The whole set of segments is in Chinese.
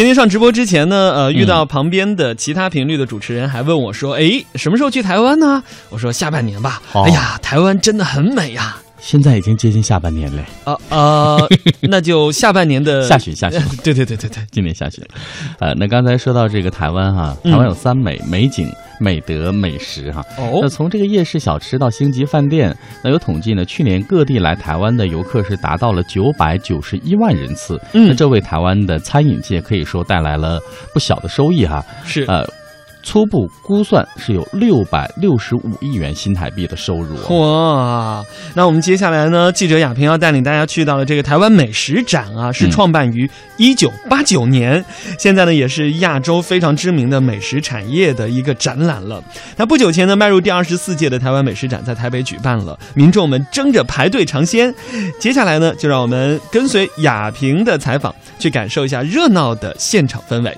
今天上直播之前呢，呃，遇到旁边的其他频率的主持人还问我说：“哎，什么时候去台湾呢？”我说：“下半年吧。”哎呀，台湾真的很美呀！现在已经接近下半年嘞。啊啊，那就下半年的下旬下旬。对对对对对，今年下旬。呃，那刚才说到这个台湾哈，台湾有三美：美景、美德、美食哈。哦。那从这个夜市小吃到星级饭店，那有统计呢，去年各地来台湾的游客是达到了九百九十一万人次。嗯。那这为台湾的餐饮界可以说带来了不小的收益哈。是。呃。初步估算是有六百六十五亿元新台币的收入哇！那我们接下来呢？记者亚平要带领大家去到了这个台湾美食展啊，是创办于一九八九年，现在呢也是亚洲非常知名的美食产业的一个展览了。那不久前呢，迈入第二十四届的台湾美食展在台北举办了，民众们争着排队尝鲜。接下来呢，就让我们跟随亚平的采访，去感受一下热闹的现场氛围。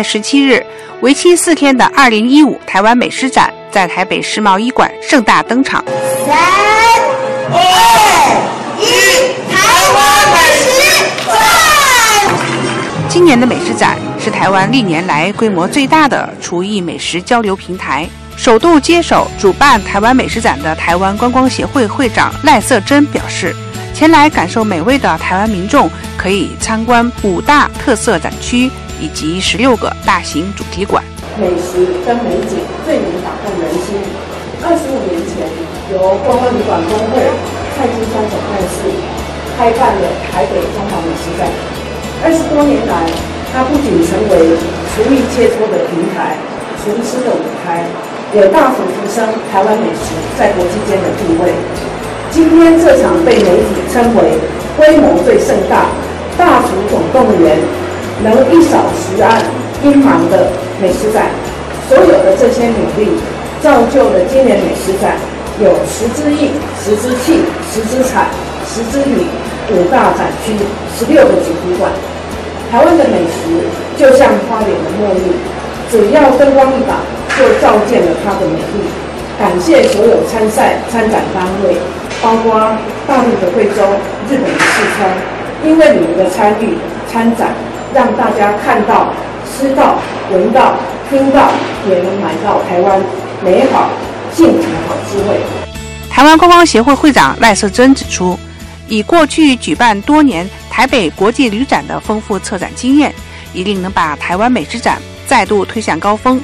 月十七日，为期四天的二零一五台湾美食展在台北世贸一馆盛大登场。三、二、一，台湾美食展！今年的美食展是台湾历年来规模最大的厨艺美食交流平台。首度接手主办台湾美食展的台湾观光协会会长赖瑟珍表示，前来感受美味的台湾民众可以参观五大特色展区。以及十六个大型主题馆，美食跟美景最能打动人心。二十五年前，由观光旅馆工会蔡金山总干事开办了台北中华美食展。二十多年来，它不仅成为厨艺切磋的平台、厨师的舞台，也大幅提升台湾美食在国际间的地位。今天这场被媒体称为规模最盛大、大厨总动员。能一扫十案阴霾的美食展，所有的这些努力，造就了今年美食展有十之艺、十之器、十之彩、十之旅五大展区、十六个主题馆。台湾的美食就像花莲的茉莉，只要灯光一打，就照见了它的美丽。感谢所有参赛参展单位，包括大陆的贵州、日本的四川，因为你们的参与参展。让大家看到、吃到、闻到、听到，也能买到台湾美好幸福的好滋味。台湾观光协会会长赖世珍指出，以过去举办多年台北国际旅展的丰富策展经验，一定能把台湾美食展再度推向高峰，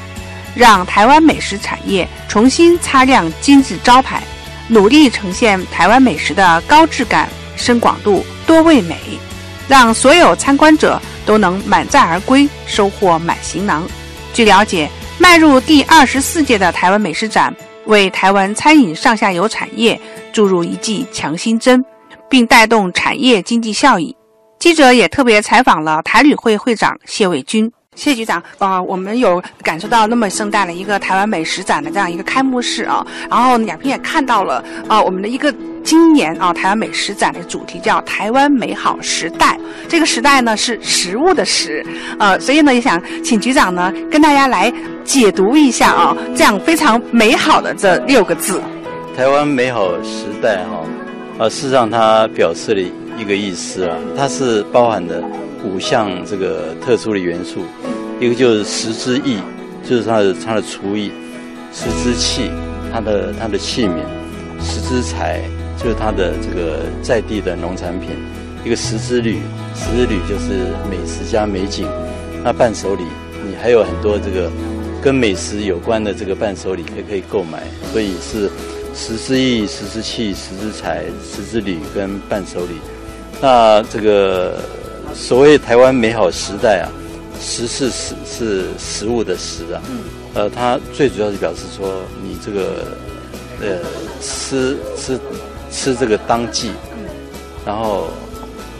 让台湾美食产业重新擦亮金字招牌，努力呈现台湾美食的高质感、深广度、多味美，让所有参观者。都能满载而归，收获满行囊。据了解，迈入第二十四届的台湾美食展，为台湾餐饮上下游产业注入一剂强心针，并带动产业经济效益。记者也特别采访了台旅会会长谢伟军。谢局长啊，我们有感受到那么盛大的一个台湾美食展的这样一个开幕式啊，然后亚萍也看到了啊，我们的一个今年啊台湾美食展的主题叫“台湾美好时代”，这个时代呢是食物的食，呃，所以呢也想请局长呢跟大家来解读一下啊，这样非常美好的这六个字。台湾美好时代哈，啊，事实上它表示了一个意思啊，它是包含的。五项这个特殊的元素，一个就是食之艺，就是它的它的厨艺；食之器，它的它的器皿；食之材，就是它的这个在地的农产品；一个食之旅，食之旅就是美食加美景。那伴手礼，你还有很多这个跟美食有关的这个伴手礼也可以购买。所以是食之艺、食之器、食之材、食之旅跟伴手礼。那这个。所谓台湾美好时代啊，食是食是食物的食啊，呃，它最主要是表示说你这个呃吃吃吃这个当季，然后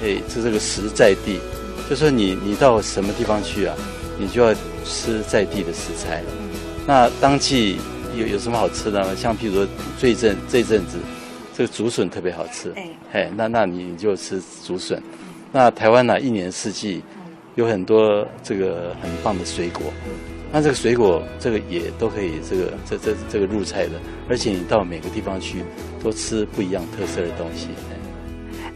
诶吃这个食在地，就说你你到什么地方去啊，你就要吃在地的食材。那当季有有什么好吃的呢？像譬如说这阵这阵子这个竹笋特别好吃，哎，那那你你就吃竹笋。那台湾呢，一年四季有很多这个很棒的水果，那这个水果这个也都可以这个这这这个入菜的，而且你到每个地方去都吃不一样特色的东西。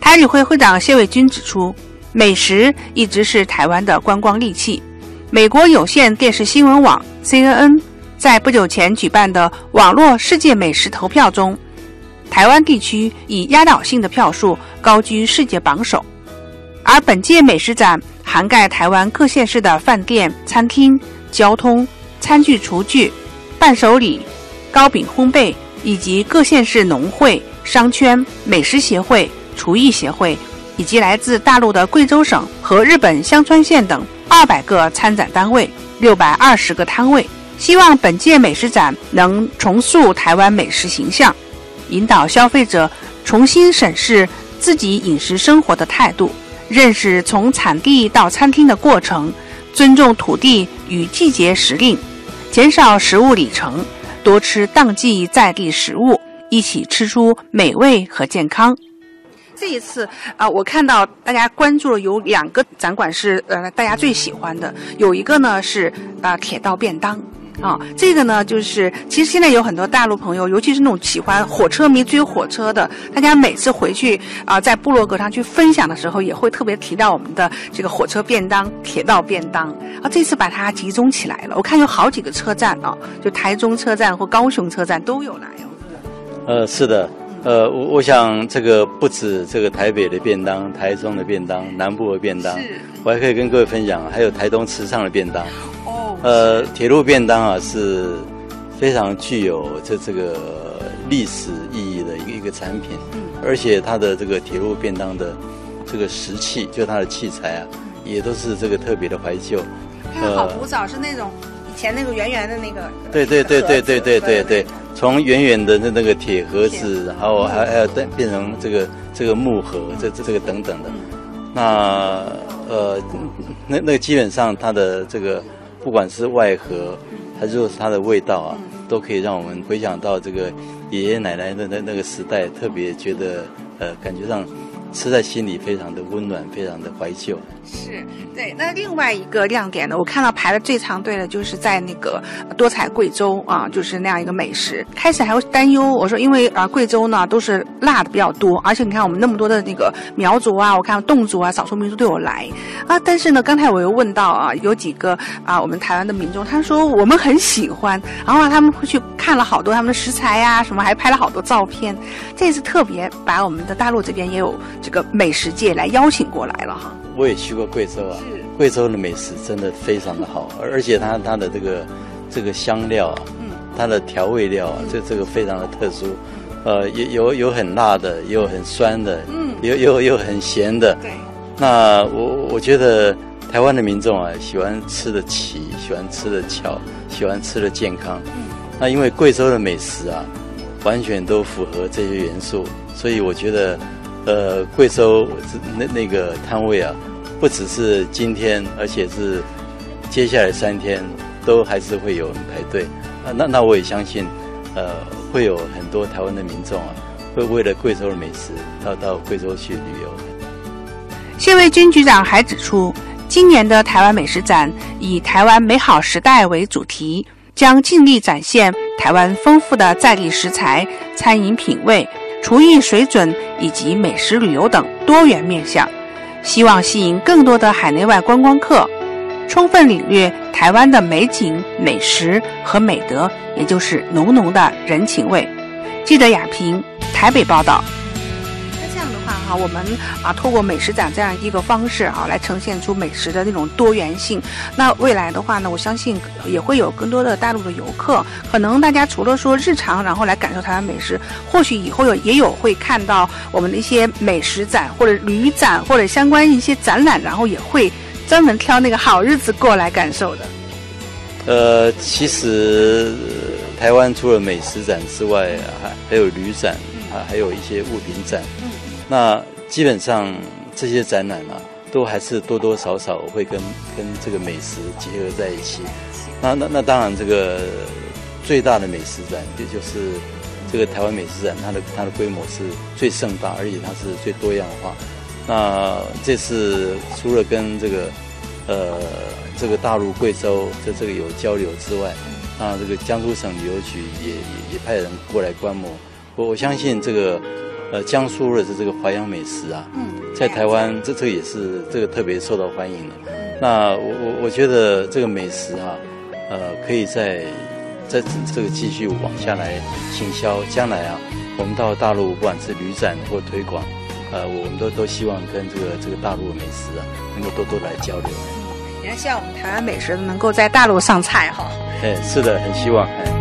台旅会会长谢伟军指出，美食一直是台湾的观光利器。美国有线电视新闻网 CNN 在不久前举办的网络世界美食投票中，台湾地区以压倒性的票数高居世界榜首。而本届美食展涵盖台湾各县市的饭店、餐厅、交通、餐具、厨具、伴手礼、糕饼烘焙，以及各县市农会、商圈、美食协会。厨艺协会以及来自大陆的贵州省和日本香川县等二百个参展单位、六百二十个摊位，希望本届美食展能重塑台湾美食形象，引导消费者重新审视自己饮食生活的态度，认识从产地到餐厅的过程，尊重土地与季节时令，减少食物里程，多吃当季在地食物，一起吃出美味和健康。这一次啊，我看到大家关注了有两个展馆是呃大家最喜欢的，有一个呢是啊铁道便当啊，这个呢就是其实现在有很多大陆朋友，尤其是那种喜欢火车迷追火车的，大家每次回去啊在部落格上去分享的时候，也会特别提到我们的这个火车便当、铁道便当啊。这次把它集中起来了，我看有好几个车站啊，就台中车站或高雄车站都有来哦。呃，是的。呃，我我想这个不止这个台北的便当、台中的便当、南部的便当，我还可以跟各位分享，还有台东池上的便当。哦，呃，铁路便当啊是非常具有这这个历史意义的一个一个产品，嗯，而且它的这个铁路便当的这个石器，就它的器材啊，也都是这个特别的怀旧。看好古早，是那种以前那个圆圆的那个。对对对对对对对对。从远远的那那个铁盒子，然后还还要变变成这个这个木盒，这这这个等等的，那呃，那那基本上它的这个不管是外盒，还是说它的味道啊，都可以让我们回想到这个爷爷奶奶的那那个时代，特别觉得呃，感觉上。吃在心里非常的温暖，非常的怀旧。是对。那另外一个亮点呢？我看到排的最长队的，就是在那个多彩贵州啊，就是那样一个美食。开始还会担忧，我说因为啊贵州呢都是辣的比较多，而且你看我们那么多的那个苗族啊，我看侗族啊、少数民族都有来啊。但是呢，刚才我又问到啊，有几个啊我们台湾的民众，他说我们很喜欢，然后他们会去看了好多他们的食材呀，什么还拍了好多照片。这次特别把我们的大陆这边也有。这个美食界来邀请过来了哈，我也去过贵州啊，贵州的美食真的非常的好，而且它它的这个这个香料啊，嗯，它的调味料啊，这这个非常的特殊，呃，有有有很辣的，也有很酸的，嗯，有有有很咸的，对，那我我觉得台湾的民众啊，喜欢吃的齐，喜欢吃的巧，喜欢吃的健康，嗯，那因为贵州的美食啊，完全都符合这些元素，所以我觉得。呃，贵州那那个摊位啊，不只是今天，而且是接下来三天都还是会有人排队。啊，那那我也相信，呃，会有很多台湾的民众啊，会为了贵州的美食到到贵州去旅游。谢卫军局长还指出，今年的台湾美食展以“台湾美好时代”为主题，将尽力展现台湾丰富的在地食材、餐饮品味。厨艺水准以及美食旅游等多元面向，希望吸引更多的海内外观光客，充分领略台湾的美景、美食和美德，也就是浓浓的人情味。记者雅萍，台北报道。啊，我们啊，透过美食展这样一个方式啊，来呈现出美食的那种多元性。那未来的话呢，我相信也会有更多的大陆的游客，可能大家除了说日常，然后来感受台湾美食，或许以后有也有会看到我们的一些美食展或者旅展或者相关一些展览，然后也会专门挑那个好日子过来感受的。呃，其实台湾除了美食展之外，还还有旅展啊，还有一些物品展。那基本上这些展览啊，都还是多多少少会跟跟这个美食结合在一起。那那那当然，这个最大的美食展，也就是这个台湾美食展，它的它的规模是最盛大，而且它是最多样化。那这次除了跟这个呃这个大陆贵州在这个有交流之外，那这个江苏省旅游局也也也派人过来观摩。我我相信这个呃江苏的这个淮扬美食啊，在台湾这这个也是这个特别受到欢迎的。那我我我觉得这个美食啊，呃，可以在在这个继续往下来行销。将来啊，我们到大陆不管是旅展或推广，呃，我们都都希望跟这个这个大陆的美食啊，能够多多来交流。也希望我们台湾美食能够在大陆上菜哈。哎，是的，很希望。哎。